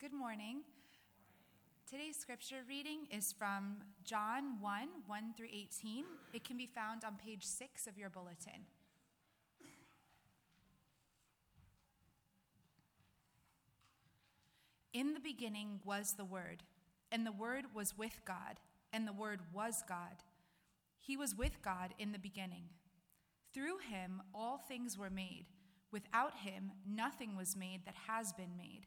Good morning. Today's scripture reading is from John 1 1 through 18. It can be found on page 6 of your bulletin. In the beginning was the Word, and the Word was with God, and the Word was God. He was with God in the beginning. Through him all things were made. Without him nothing was made that has been made.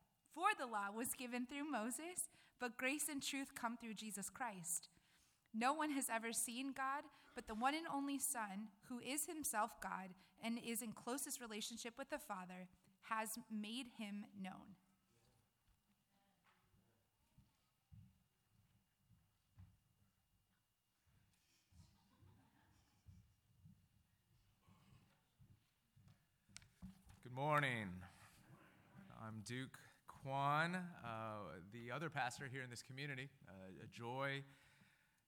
For the law was given through Moses, but grace and truth come through Jesus Christ. No one has ever seen God, but the one and only Son, who is himself God and is in closest relationship with the Father, has made him known. Good morning. I'm Duke Kwan, uh, the other pastor here in this community. Uh, a joy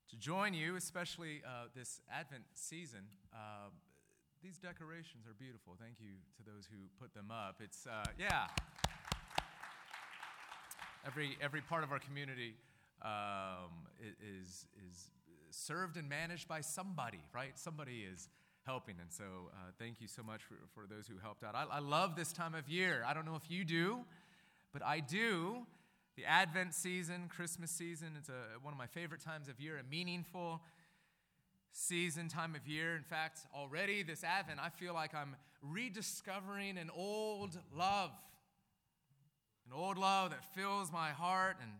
to join you, especially uh, this Advent season. Uh, these decorations are beautiful. Thank you to those who put them up. It's, uh, yeah. Every, every part of our community um, is, is served and managed by somebody, right? Somebody is helping. And so uh, thank you so much for, for those who helped out. I, I love this time of year. I don't know if you do, but I do. The Advent season, Christmas season, it's a, one of my favorite times of year, a meaningful season, time of year. In fact, already this Advent, I feel like I'm rediscovering an old love. An old love that fills my heart and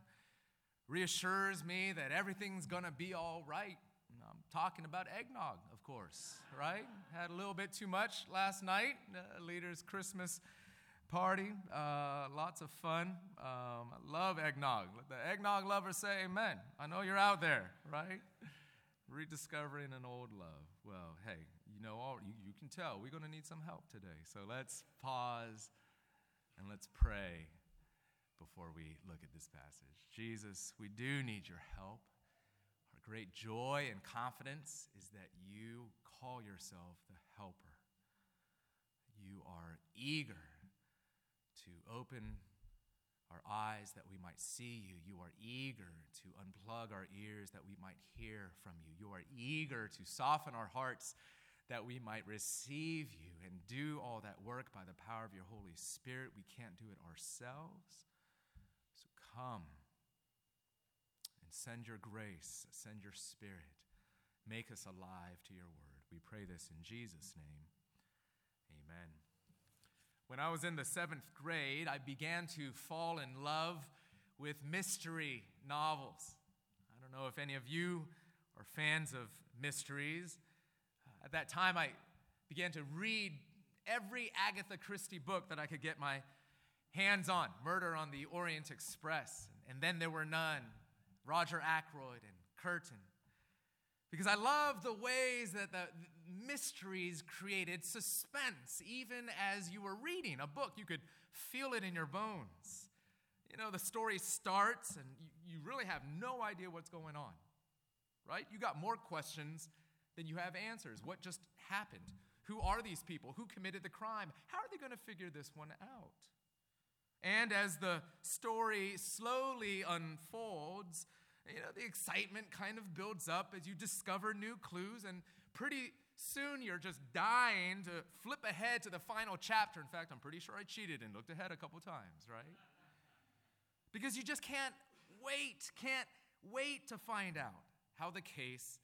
reassures me that everything's going to be all right. I'm talking about eggnog, of course, right? Had a little bit too much last night, uh, leader's Christmas party. Uh, lots of fun. Um, I love eggnog. Let the eggnog lovers say amen. I know you're out there, right? Rediscovering an old love. Well, hey, you know, all, you, you can tell we're going to need some help today. So let's pause and let's pray before we look at this passage. Jesus, we do need your help Our great joy and confidence is that you call yourself the helper. You are eager to open our eyes that we might see you. You are eager to unplug our ears that we might hear from you. You are eager to soften our hearts that we might receive you and do all that work by the power of your Holy Spirit. We can't do it ourselves. So come and Send your grace, send your spirit. Make us alive to your word. We pray this in Jesus' name. Amen. When I was in the seventh grade, I began to fall in love with mystery novels. I don't know if any of you are fans of mysteries. At that time, I began to read every Agatha Christie book that I could get my hands on Murder on the Orient Express, and then there were none, Roger Ackroyd and Curtain. Because I love the ways that the mysteries created suspense, even as you were reading a book. You could feel it in your bones. You know, the story starts and you, really have no idea what's going on, right? You got more questions than you have answers. What just happened? Who are these people? Who committed the crime? How are they going to figure this one out? And as the story slowly unfolds, you know, the excitement kind of builds up as you discover new clues, and pretty soon you're just dying to flip ahead to the final chapter. In fact, I'm pretty sure I cheated and looked ahead a couple times, right? Because you just can't wait, can't wait to find out how the case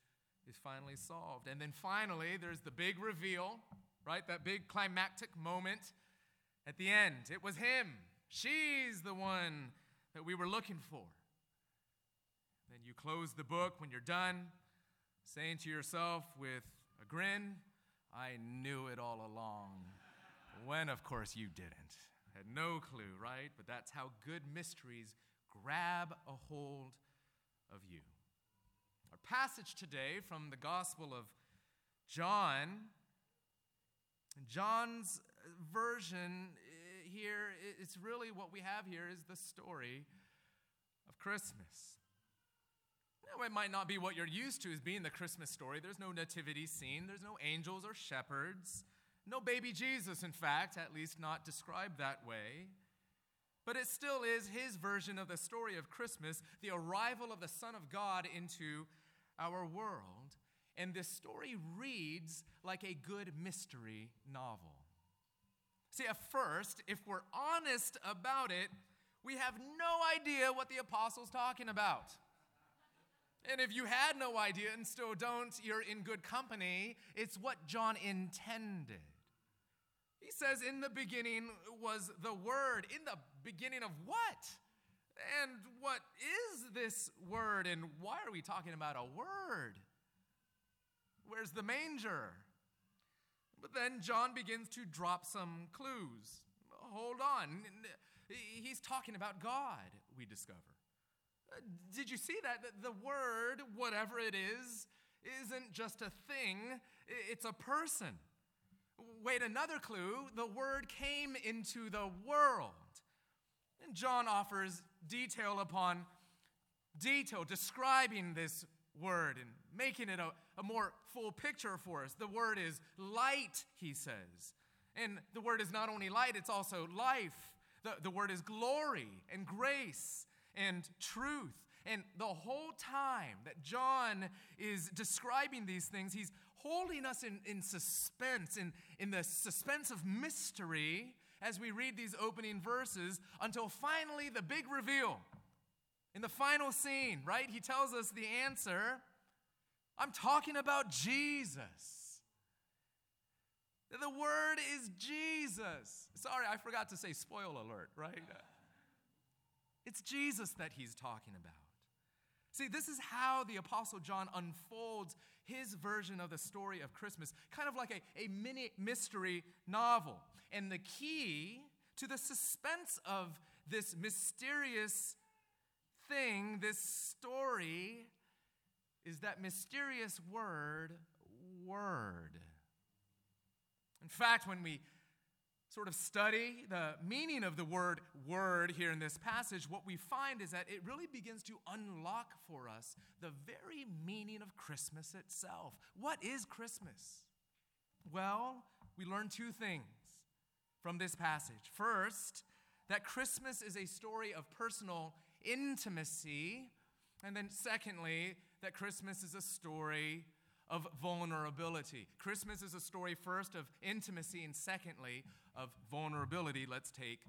is finally solved. And then finally, there's the big reveal, right? That big climactic moment at the end. It was him. She's the one that we were looking for. Then you close the book when you're done, saying to yourself with grin, I knew it all along. when, of course, you didn't. Had no clue, right? But that's how good mysteries grab a hold of you. Our passage today from the Gospel of John, John's version eh, here, it's really what we have here is the story of Christmas. Now, it might not be what you're used to as being the Christmas story. There's no nativity scene, there's no angels or shepherds, no baby Jesus, in fact, at least not described that way. But it still is his version of the story of Christmas, the arrival of the Son of God into our world. And this story reads like a good mystery novel. See, at first, if we're honest about it, we have no idea what the apostle's talking about. And if you had no idea and still don't, you're in good company. It's what John intended. He says, In the beginning was the Word. In the beginning of what? And what is this word? And why are we talking about a word? Where's the manger? But then John begins to drop some clues. Hold on. He's talking about God, we discover. Did you see that? The word, whatever it is, isn't just a thing, it's a person. Wait, another clue the word came into the world. And John offers detail upon detail, describing this word and making it a, a more full picture for us. The word is light, he says. And the word is not only light, it's also life. The, the word is glory and grace and truth. And the whole time that John is describing these things, he's holding us in, in suspense, in, in the suspense of mystery as we read these opening verses until finally the big reveal. In the final scene, right? He tells us the answer. I'm talking about Jesus. The word is Jesus. Sorry, I forgot to say spoil alert, right? It's Jesus that he's talking about. See, this is how the Apostle John unfolds his version of the story of Christmas, kind of like a, a mini mystery novel. And the key to the suspense of this mysterious thing, this story, is that mysterious word, word. In fact, when we sort of study the meaning of the word word here in this passage, what we find is that it really begins to unlock for us the very meaning of Christmas itself. What is Christmas? Well, we learn two things from this passage. First, that Christmas is a story of personal intimacy. And then, secondly, that Christmas is a story of vulnerability. Christmas is a story, first, of intimacy, and secondly, of vulnerability. Let's take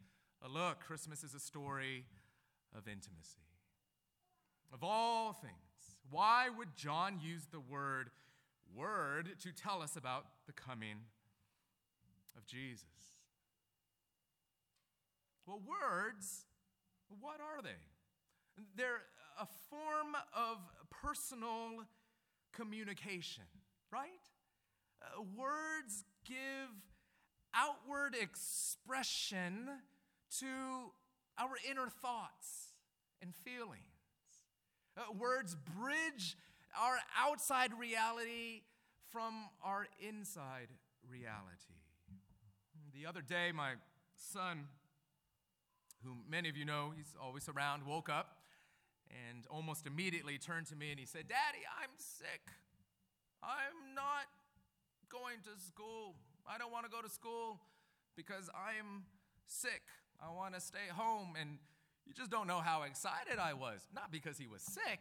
a look. Christmas is a story of intimacy. Of all things, why would John use the word word to tell us about the coming of Jesus? Well, words, what are they? They're a form of personal communication, right? Uh, words give outward expression to our inner thoughts and feelings. Uh, words bridge our outside reality from our inside reality. The other day, my son, whom many of you know, he's always around, woke up and almost immediately turned to me and he said, Daddy, I'm sick. I'm not going to school. I don't want to go to school because I'm sick. I want to stay home. And you just don't know how excited I was. Not because he was sick,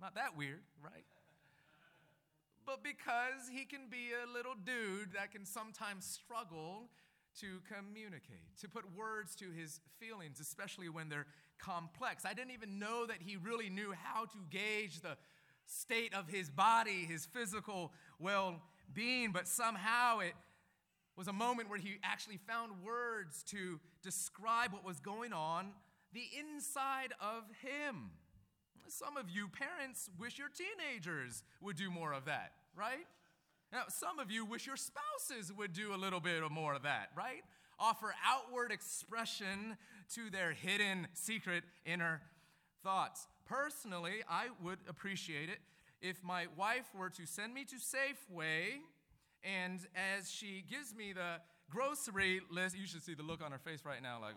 not that weird, right? But because he can be a little dude that can sometimes struggle to communicate, to put words to his feelings, especially when they're complex. I didn't even know that he really knew how to gauge the state of his body, his physical well being, but somehow it was a moment where he actually found words to describe what was going on the inside of him. Some of you parents wish your teenagers would do more of that, right? Now, some of you wish your spouses would do a little bit more of that, right? Offer outward expression to their hidden, secret, inner thoughts. Personally, I would appreciate it if my wife were to send me to Safeway and as she gives me the grocery list, you should see the look on her face right now like,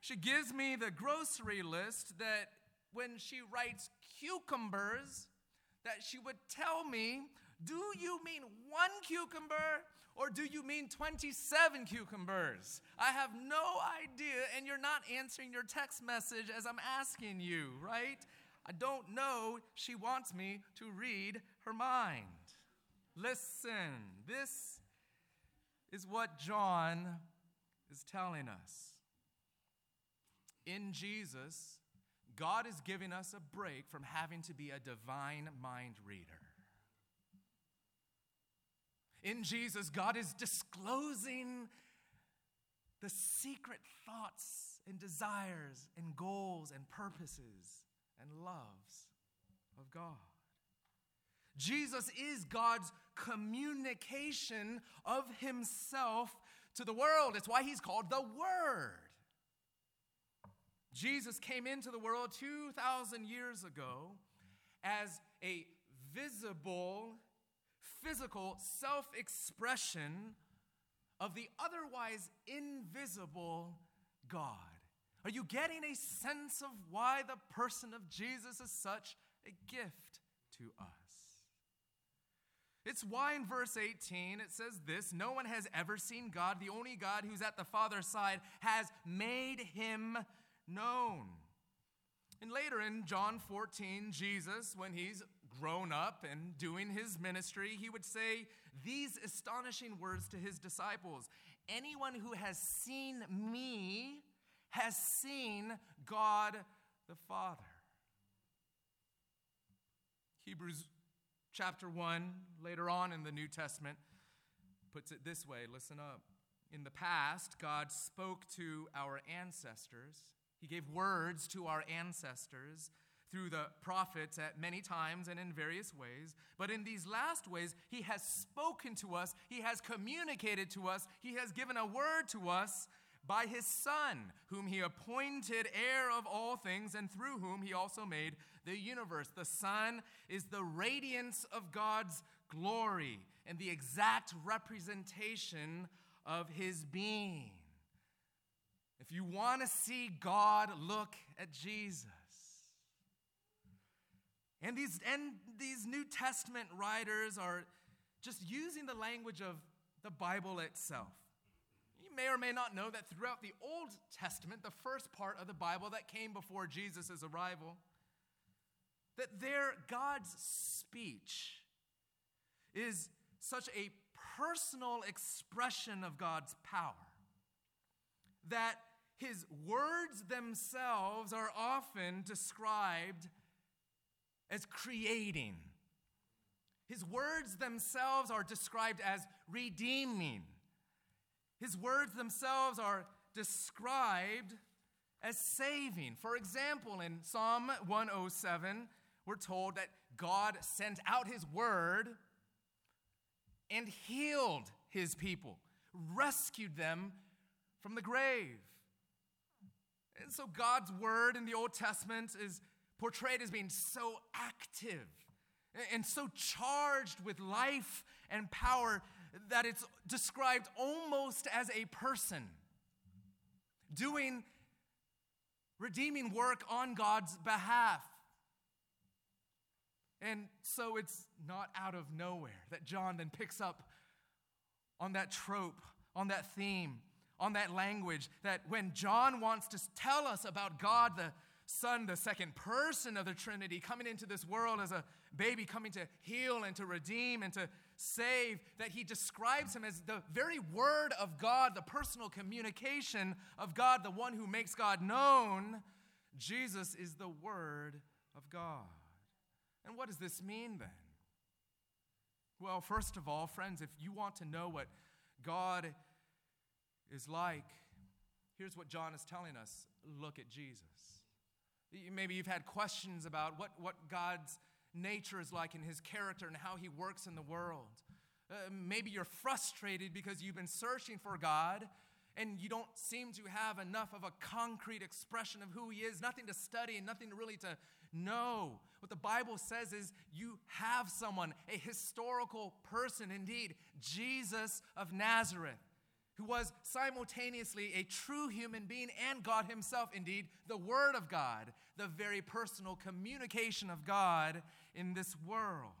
she gives me the grocery list that when she writes cucumbers, that she would tell me, Do you mean one cucumber or do you mean 27 cucumbers? I have no idea, and you're not answering your text message as I'm asking you, right? I don't know. She wants me to read her mind. Listen, this is what John is telling us. In Jesus, God is giving us a break from having to be a divine mind reader. In Jesus, God is disclosing the secret thoughts and desires and goals and purposes and loves of God. Jesus is God's communication of himself to the world. It's why he's called the Word. Jesus came into the world 2,000 years ago as a visible, physical self expression of the otherwise invisible God. Are you getting a sense of why the person of Jesus is such a gift to us? It's why in verse 18 it says this No one has ever seen God. The only God who's at the Father's side has made him known. And later in John 14, Jesus, when he's grown up and doing his ministry, he would say these astonishing words to his disciples Anyone who has seen me has seen God the Father. Hebrews chapter 1, later on in the New Testament, puts it this way listen up. In the past, God spoke to our ancestors he gave words to our ancestors through the prophets at many times and in various ways. But in these last ways, He has spoken to us, He has communicated to us, He has given a word to us by His Son, whom He appointed heir of all things, and through whom He also made the universe. The Son is the radiance of God's glory and the exact representation of His being. If you want to see God, look at Jesus. And these, and these New Testament writers are just using the language of the Bible itself. You may or may not know that throughout the Old Testament, the first part of the Bible that came before Jesus' arrival, that there God's speech is such a personal expression of God's power that his words themselves are often described as creating. His words themselves are described as redeeming. His words themselves are described as saving. For example, in Psalm 107, we're told that God sent out his word and healed his people, rescued them from the grave. And so God's word in the Old Testament is portrayed as being so active and so charged with life and power that it's described almost as a person doing redeeming work on God's behalf. And so it's not out of nowhere that John then picks up on that trope, on that theme, on that language, that when John wants to tell us about God, the Son, the second person of the Trinity, coming into this world as a baby, coming to heal and to redeem and to save, that he describes him as the very Word of God, the personal communication of God, the one who makes God known. Jesus is the Word of God. And what does this mean then? Well, first of all, friends, if you want to know what God is like, here's what John is telling us look at Jesus. Maybe you've had questions about what, what God's nature is like and his character and how he works in the world. Uh, maybe you're frustrated because you've been searching for God and you don't seem to have enough of a concrete expression of who he is, nothing to study and nothing really to know. What the Bible says is you have someone, a historical person indeed, Jesus of Nazareth who was simultaneously a true human being and God Himself, indeed, the Word of God, the very personal communication of God in this world.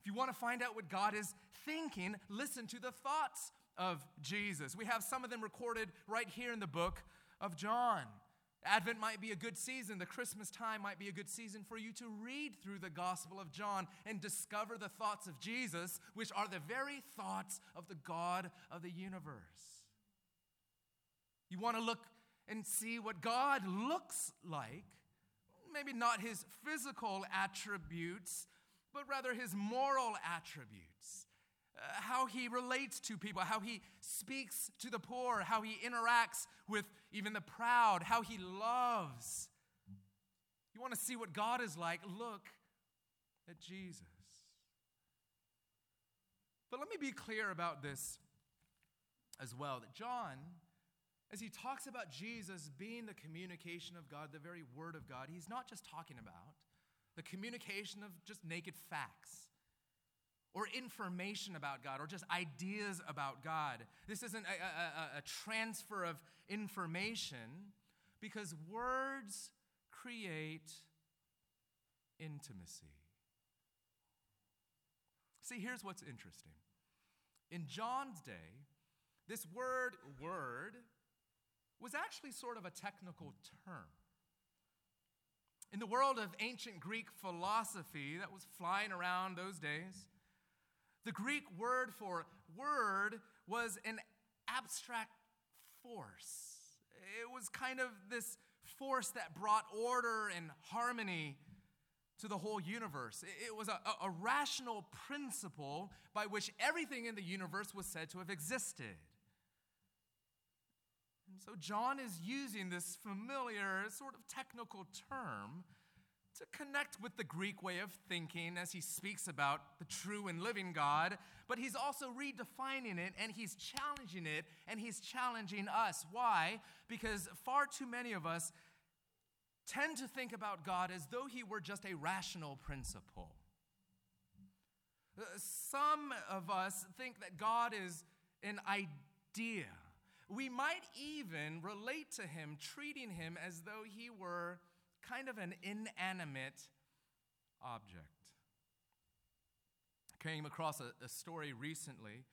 If you want to find out what God is thinking, listen to the thoughts of Jesus. We have some of them recorded right here in the book of John. Advent might be a good season. The Christmas time might be a good season for you to read through the Gospel of John and discover the thoughts of Jesus, which are the very thoughts of the God of the universe. You want to look and see what God looks like, maybe not his physical attributes, but rather his moral attributes. Uh, how he relates to people, how he speaks to the poor, how he interacts with even the proud, how he loves. You want to see what God is like? Look at Jesus. But let me be clear about this as well that John, as he talks about Jesus being the communication of God, the very Word of God, he's not just talking about the communication of just naked facts or information about God or just ideas about God. This isn't a, a, a, transfer of information because words create intimacy. See, here's what's interesting. In John's day, this word, word, was actually sort of a technical term. In the world of ancient Greek philosophy that was flying around those days, the Greek word for word was an abstract force. It was kind of this force that brought order and harmony to the whole universe. It was a, a, rational principle by which everything in the universe was said to have existed. And so John is using this familiar, sort of technical term to connect with the Greek way of thinking as he speaks about the true and living God, but he's also redefining it and he's challenging it and he's challenging us. Why? Because far too many of us tend to think about God as though he were just a rational principle. Uh, some of us think that God is an idea. We might even relate to him, treating him as though he were kind of an inanimate object. Came across a, a story recently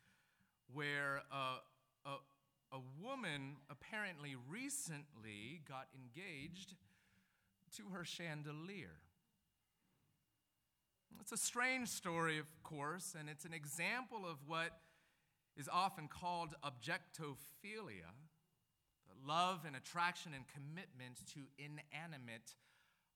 where a, a, a woman apparently recently got engaged to her chandelier. It's a strange story, of course, and it's an example of what is often called objectophilia love and attraction and commitment to inanimate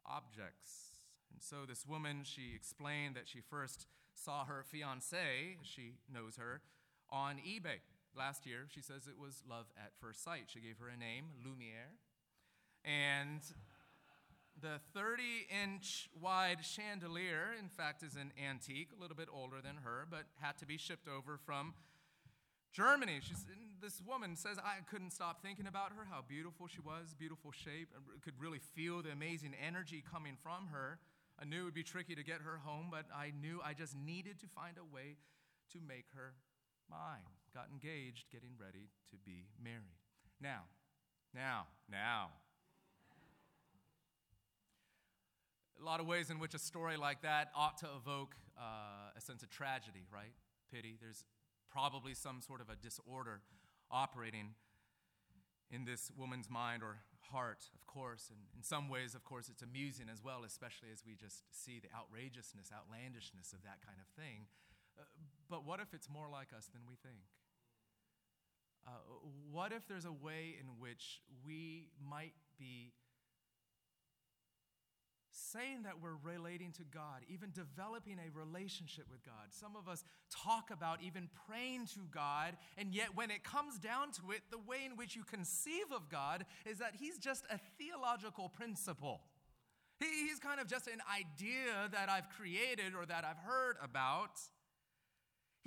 objects. And so this woman, she explained that she first saw her fiance, she knows her, on eBay. Last year, she says it was love at first sight. She gave her a name, Lumiere. And the 30 inch wide chandelier, in fact, is an antique, a little bit older than her, but had to be shipped over from Germany. She's, this woman says, I couldn't stop thinking about her, how beautiful she was, beautiful shape, and could really feel the amazing energy coming from her. I knew it would be tricky to get her home, but I knew I just needed to find a way to make her mine. Got engaged, getting ready to be married. Now, now, now, a lot of ways in which a story like that ought to evoke uh, a sense of tragedy, right? Pity. There's probably some sort of a disorder operating in this woman's mind or heart, of course. And in some ways, of course, it's amusing as well, especially as we just see the outrageousness, outlandishness of that kind of thing. Uh, but what if it's more like us than we think? Uh, what if there's a way in which we might be saying that we're relating to God, even developing a relationship with God. Some of us talk about even praying to God, and yet when it comes down to it, the way in which you conceive of God is that He's just a theological principle. He's kind of just an idea that I've created or that I've heard about.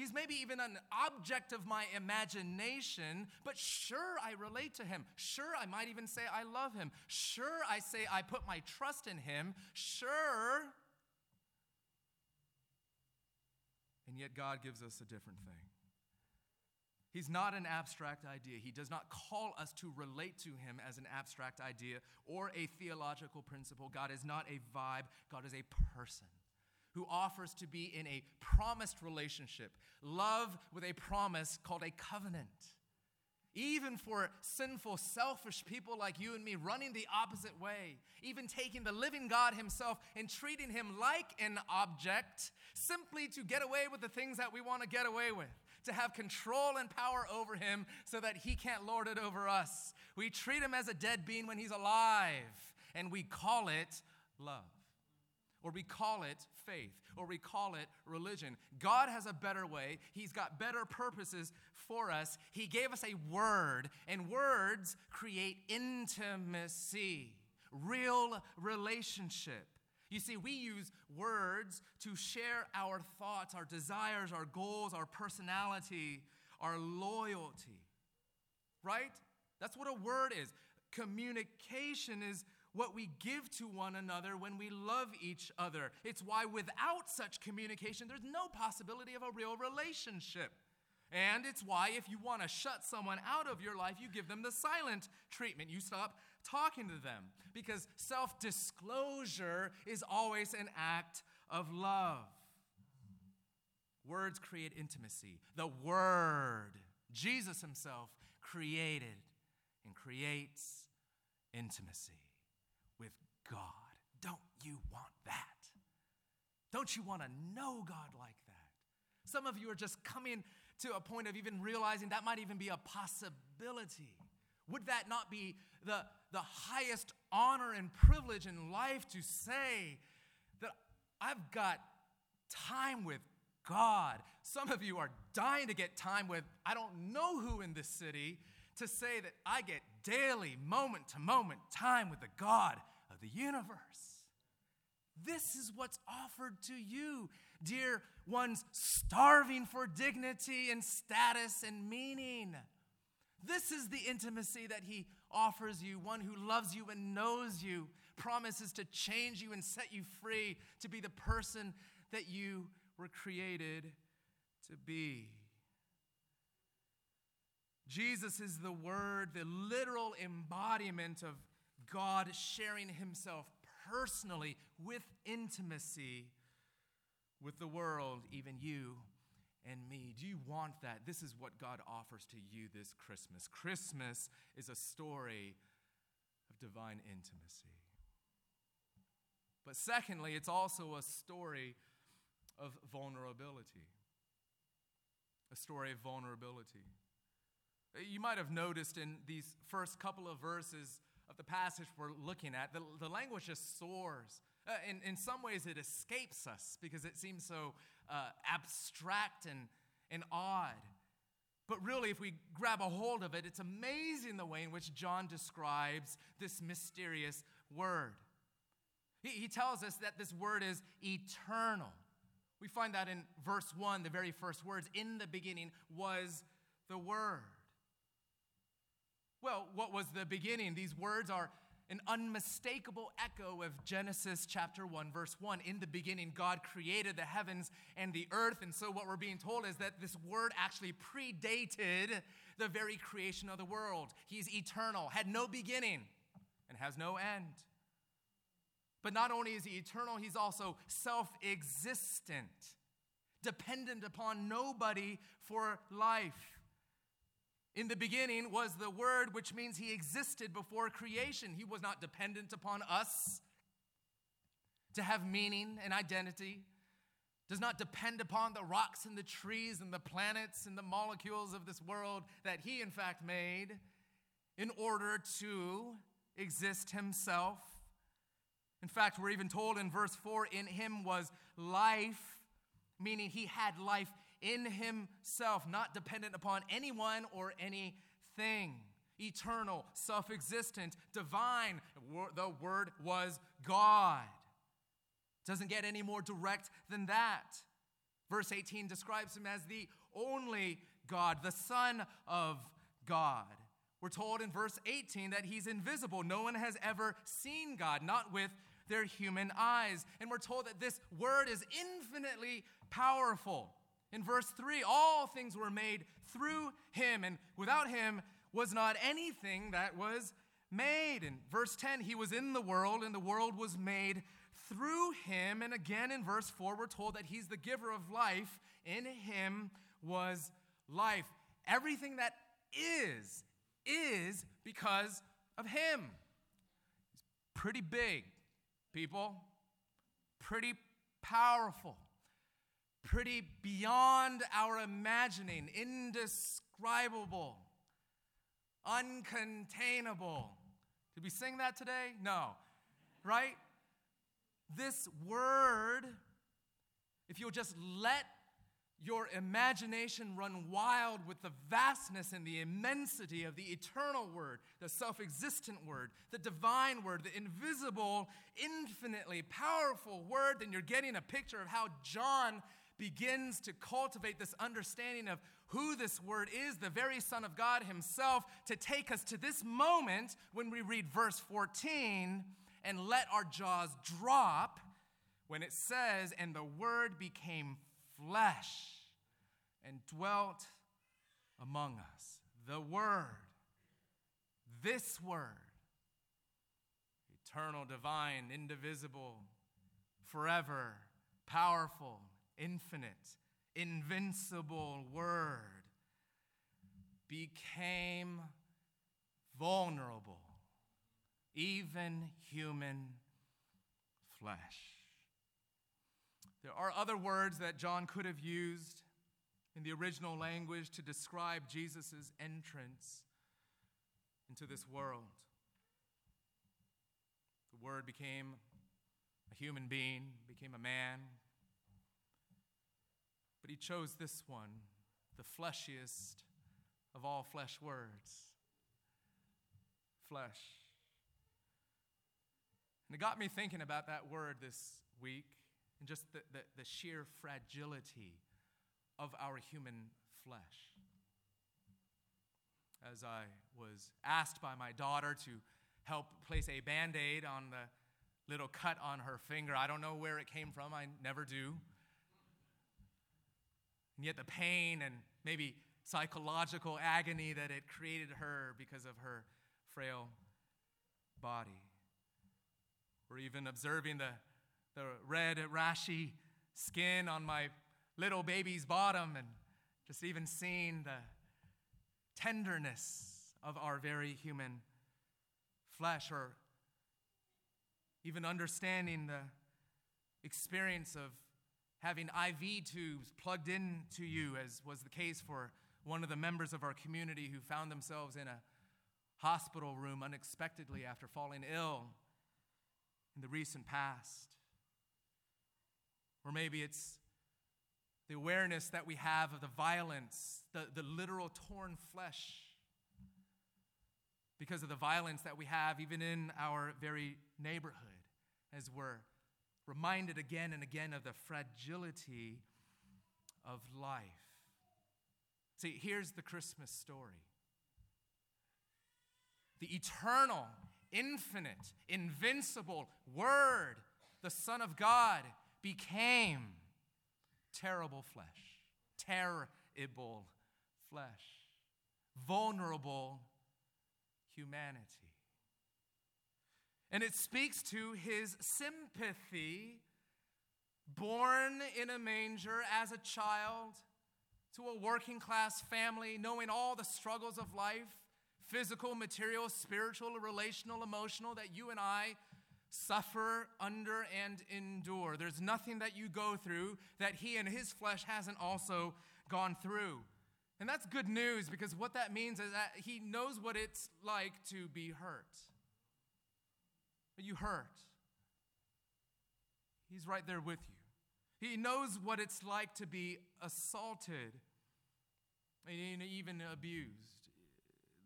He's maybe even an object of my imagination, but sure, I relate to him. Sure, I might even say I love him. Sure, I say I put my trust in him. Sure. And yet, God gives us a different thing. He's not an abstract idea. He does not call us to relate to him as an abstract idea or a theological principle. God is not a vibe, God is a person who offers to be in a promised relationship, love with a promise called a covenant. Even for sinful, selfish people like you and me running the opposite way, even taking the living God Himself and treating Him like an object simply to get away with the things that we want to get away with, to have control and power over Him so that He can't lord it over us. We treat Him as a dead being when He's alive, and we call it love or we call it faith, or we call it religion. God has a better way. He's got better purposes for us. He gave us a word, and words create intimacy, real relationship. You see, we use words to share our thoughts, our desires, our goals, our personality, our loyalty. Right? That's what a word is. Communication is what we give to one another when we love each other. It's why without such communication, there's no possibility of a real relationship. And it's why if you want to shut someone out of your life, you give them the silent treatment. You stop talking to them because self disclosure is always an act of love. Words create intimacy. The Word, Jesus Himself, created and creates intimacy. God. Don't you want that? Don't you want to know God like that? Some of you are just coming to a point of even realizing that might even be a possibility. Would that not be the, the highest honor and privilege in life to say that I've got time with God? Some of you are dying to get time with I don't know who in this city to say that I get daily, moment to moment time with the God of the universe. This is what's offered to you, dear ones starving for dignity and status and meaning. This is the intimacy that he offers you, one who loves you and knows you, promises to change you and set you free to be the person that you were created to be. Jesus is the Word, the literal embodiment of God sharing himself personally with intimacy with the world, even you and me. Do you want that? This is what God offers to you this Christmas. Christmas is a story of divine intimacy. But secondly, it's also a story of vulnerability. A story of vulnerability. You might have noticed in these first couple of verses of the passage we're looking at, the, the language just soars. Uh, in, in some ways, it escapes us because it seems so uh, abstract and, and odd. But really, if we grab a hold of it, it's amazing the way in which John describes this mysterious word. He, he tells us that this word is eternal. We find that in verse 1, the very first words In the beginning was the Word. Well, what was the beginning? These words are an unmistakable echo of Genesis chapter 1, verse 1. In the beginning, God created the heavens and the earth. And so, what we're being told is that this word actually predated the very creation of the world. He's eternal, had no beginning, and has no end. But not only is he eternal, he's also self existent, dependent upon nobody for life. In the beginning was the Word, which means he existed before creation. He was not dependent upon us to have meaning and identity, does not depend upon the rocks and the trees and the planets and the molecules of this world that he, in fact, made in order to exist himself. In fact, we're even told in verse 4 in him was life, meaning he had life in himself, not dependent upon anyone or anything. Eternal, self existent, divine. The Word was God. Doesn't get any more direct than that. Verse 18 describes him as the only God, the Son of God. We're told in verse 18 that he's invisible. No one has ever seen God, not with their human eyes. And we're told that this word is infinitely powerful. In verse 3, all things were made through him, and without him was not anything that was made. In verse 10, he was in the world, and the world was made through him. And again in verse 4, we're told that he's the giver of life. In him was life. Everything that is, is because of him. He's pretty big, people, pretty powerful pretty beyond our imagining, indescribable, uncontainable. Did we sing that today? No. Right? This word, if you'll just let your imagination run wild with the vastness and the immensity of the eternal word, the self existent word, the divine word, the invisible, infinitely powerful word, then you're getting a picture of how John begins to cultivate this understanding of who this word is, the very Son of God Himself, to take us to this moment when we read verse 14 and let our jaws drop when it says, And the Word became flesh and dwelt among us. The Word, this Word, eternal, divine, indivisible, forever, powerful, infinite, invincible Word became vulnerable, even human flesh. There are other words that John could have used in the original language to describe Jesus' entrance into this world. The Word became a human being, became a man, but he chose this one, the fleshiest of all flesh words flesh. And it got me thinking about that word this week and just the, the, the sheer fragility of our human flesh. As I was asked by my daughter to help place a band aid on the little cut on her finger, I don't know where it came from, I never do. And yet, the pain and maybe psychological agony that it created her because of her frail body. Or even observing the, the red, rashy skin on my little baby's bottom and just even seeing the tenderness of our very human flesh, or even understanding the experience of having IV tubes plugged into you, as was the case for one of the members of our community who found themselves in a hospital room unexpectedly after falling ill in the recent past. Or maybe it's the awareness that we have of the violence, the, the literal torn flesh, because of the violence that we have even in our very neighborhood as we're reminded again and again of the fragility of life. See, here's the Christmas story the eternal, infinite, invincible Word, the Son of God, became terrible flesh, terrible flesh, vulnerable humanity. And it speaks to his sympathy, born in a manger as a child, to a working class family, knowing all the struggles of life physical, material, spiritual, relational, emotional that you and I suffer under and endure. There's nothing that you go through that he and his flesh hasn't also gone through. And that's good news because what that means is that he knows what it's like to be hurt. Are you hurt. He's right there with you. He knows what it's like to be assaulted and even abused.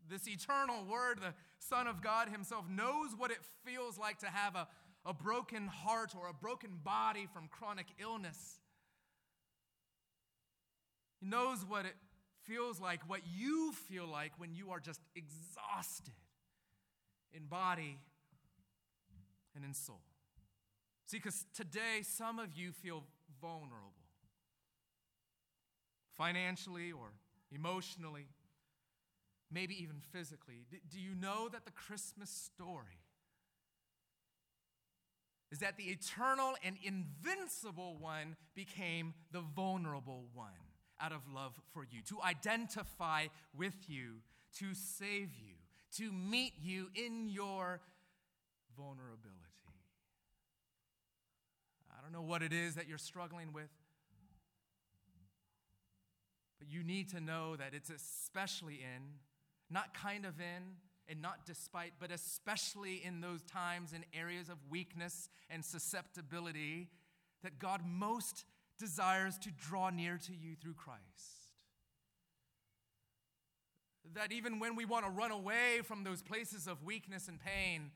This eternal word, the Son of God Himself, knows what it feels like to have a, a broken heart or a broken body from chronic illness. He knows what it feels like, what you feel like when you are just exhausted in body and in soul. See, because today some of you feel vulnerable, financially or emotionally, maybe even physically. Do you know that the Christmas story is that the eternal and invincible one became the vulnerable one out of love for you, to identify with you, to save you, to meet you in your vulnerability. I don't know what it is that you're struggling with. But you need to know that it's especially in, not kind of in, and not despite, but especially in those times and areas of weakness and susceptibility that God most desires to draw near to you through Christ. That even when we want to run away from those places of weakness and pain,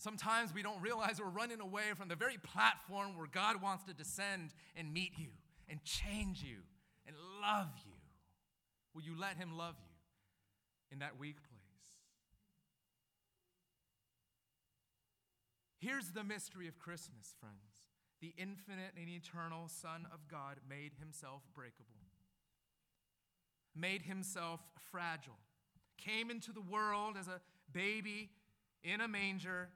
sometimes we don't realize we're running away from the very platform where God wants to descend and meet you and change you and love you? Will you let Him love you in that weak place? Here's the mystery of Christmas, friends. The infinite and eternal Son of God made himself breakable, made himself fragile, came into the world as a baby in a manger,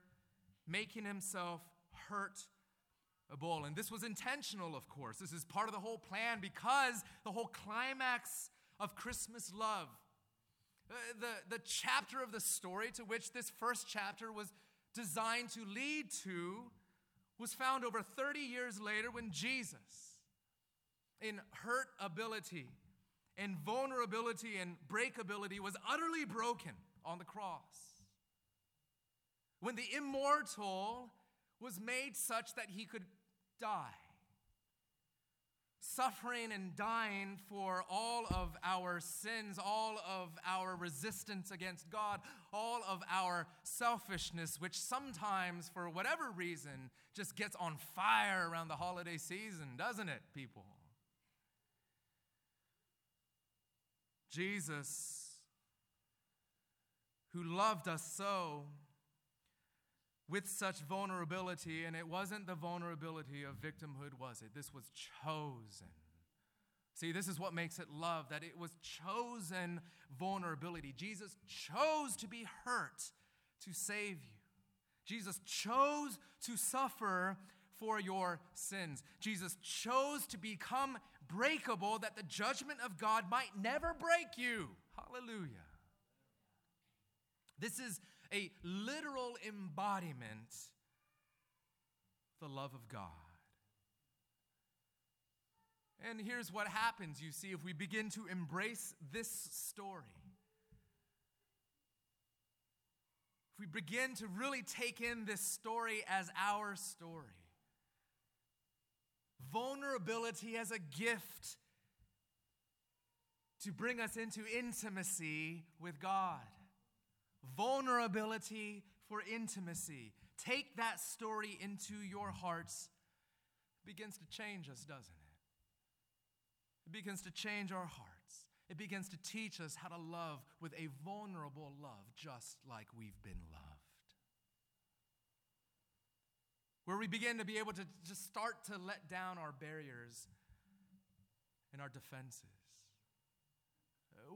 making himself hurt a bull. And this was intentional, of course. This is part of the whole plan because the whole climax of Christmas love, uh, the, the chapter of the story to which this first chapter was designed to lead to, was found over 30 years later when Jesus, in hurt ability and vulnerability and breakability, was utterly broken on the cross. When the immortal was made such that he could die. Suffering and dying for all of our sins, all of our resistance against God, all of our selfishness, which sometimes, for whatever reason, just gets on fire around the holiday season, doesn't it, people? Jesus, who loved us so, with such vulnerability, and it wasn't the vulnerability of victimhood, was it? This was chosen. See, this is what makes it love, that it was chosen vulnerability. Jesus chose to be hurt to save you. Jesus chose to suffer for your sins. Jesus chose to become breakable that the judgment of God might never break you. Hallelujah. This is a literal embodiment the love of God. And here's what happens, you see, if we begin to embrace this story. If we begin to really take in this story as our story, vulnerability as a gift to bring us into intimacy with God vulnerability for intimacy. Take that story into your hearts. It begins to change us, doesn't it? It begins to change our hearts. It begins to teach us how to love with a vulnerable love, just like we've been loved. Where we begin to be able to just start to let down our barriers and our defenses.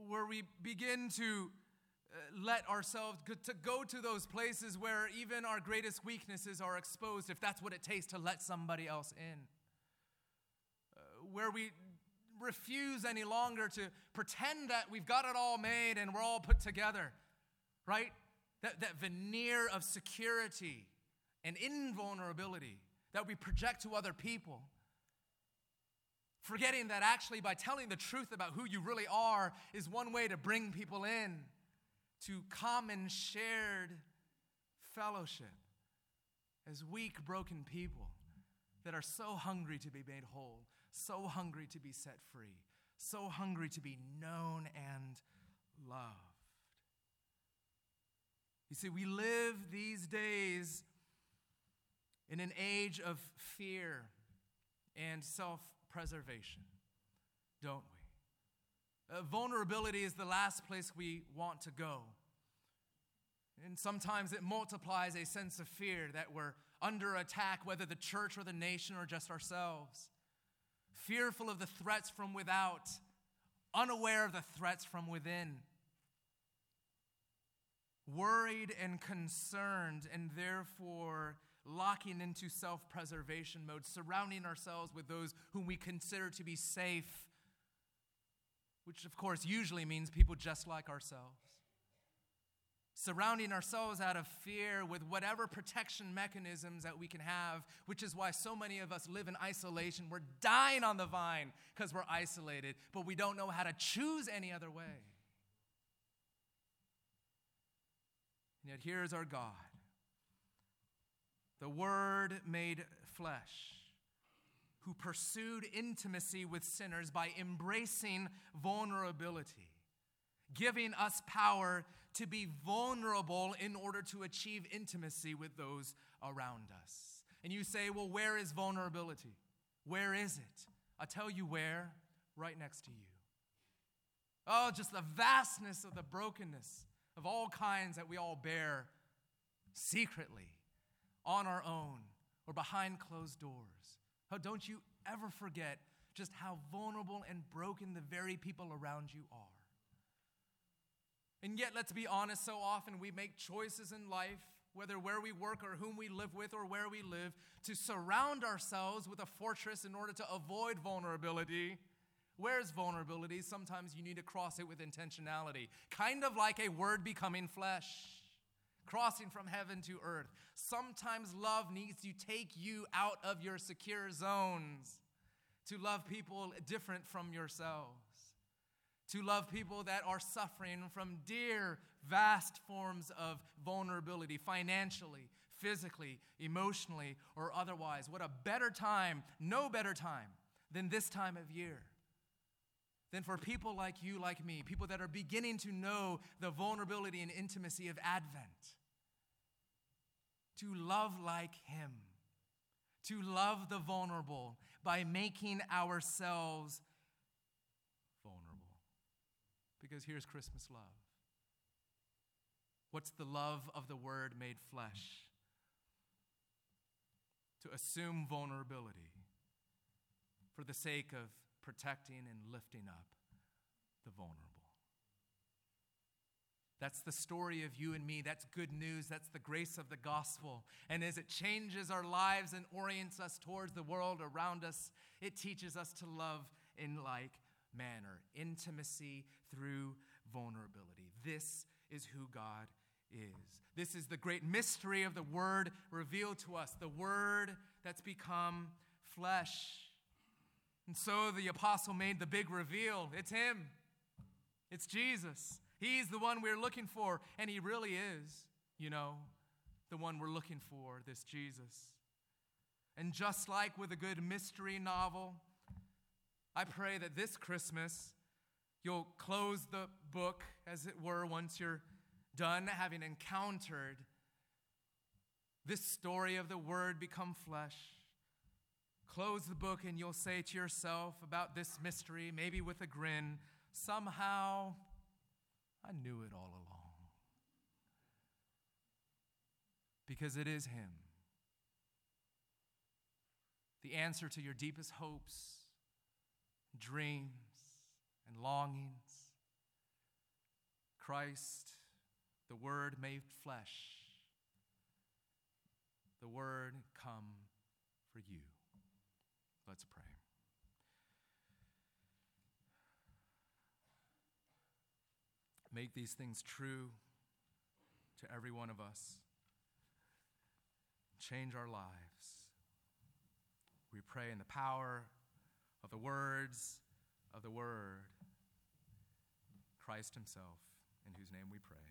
Where we begin to let ourselves to go to those places where even our greatest weaknesses are exposed, if that's what it takes to let somebody else in. Uh, where we refuse any longer to pretend that we've got it all made and we're all put together, right? That, that veneer of security and invulnerability that we project to other people. Forgetting that actually, by telling the truth about who you really are, is one way to bring people in to common shared fellowship as weak, broken people that are so hungry to be made whole, so hungry to be set free, so hungry to be known and loved. You see, we live these days in an age of fear and self preservation, don't we? Uh, vulnerability is the last place we want to go. And sometimes it multiplies a sense of fear that we're under attack, whether the church or the nation or just ourselves. Fearful of the threats from without, unaware of the threats from within. Worried and concerned, and therefore locking into self preservation mode, surrounding ourselves with those whom we consider to be safe, which of course usually means people just like ourselves. Surrounding ourselves out of fear with whatever protection mechanisms that we can have, which is why so many of us live in isolation. We're dying on the vine because we're isolated, but we don't know how to choose any other way. And yet, here's our God the Word made flesh, who pursued intimacy with sinners by embracing vulnerability, giving us power to be vulnerable in order to achieve intimacy with those around us. And you say, well, where is vulnerability? Where is it? I'll tell you where, right next to you. Oh, just the vastness of the brokenness of all kinds that we all bear secretly on our own or behind closed doors. Oh, don't you ever forget just how vulnerable and broken the very people around you are. And yet, let's be honest, so often we make choices in life, whether where we work or whom we live with or where we live, to surround ourselves with a fortress in order to avoid vulnerability. Where's vulnerability? Sometimes you need to cross it with intentionality, kind of like a word becoming flesh crossing from heaven to earth. Sometimes love needs to take you out of your secure zones to love people different from yourselves, to love people that are suffering from dear, vast forms of vulnerability financially, physically, emotionally, or otherwise. What a better time, no better time than this time of year than for people like you, like me, people that are beginning to know the vulnerability and intimacy of Advent to love like Him, to love the vulnerable by making ourselves vulnerable. Because here's Christmas love. What's the love of the Word made flesh? To assume vulnerability for the sake of protecting and lifting up the vulnerable. That's the story of you and me. That's good news. That's the grace of the gospel. And as it changes our lives and orients us towards the world around us, it teaches us to love in like manner intimacy through vulnerability. This is who God is. This is the great mystery of the Word revealed to us, the Word that's become flesh. And so the apostle made the big reveal it's Him, it's Jesus. He's the one we're looking for, and He really is, you know, the one we're looking for, this Jesus. And just like with a good mystery novel, I pray that this Christmas you'll close the book, as it were, once you're done having encountered this story of the Word become flesh. Close the book and you'll say to yourself about this mystery, maybe with a grin, somehow I knew it all along. Because it is Him. The answer to your deepest hopes, dreams, and longings. Christ the Word made flesh, the Word come for you. Let's pray. Make these things true to every one of us. Change our lives. We pray in the power of the words of the Word, Christ Himself, in whose name we pray.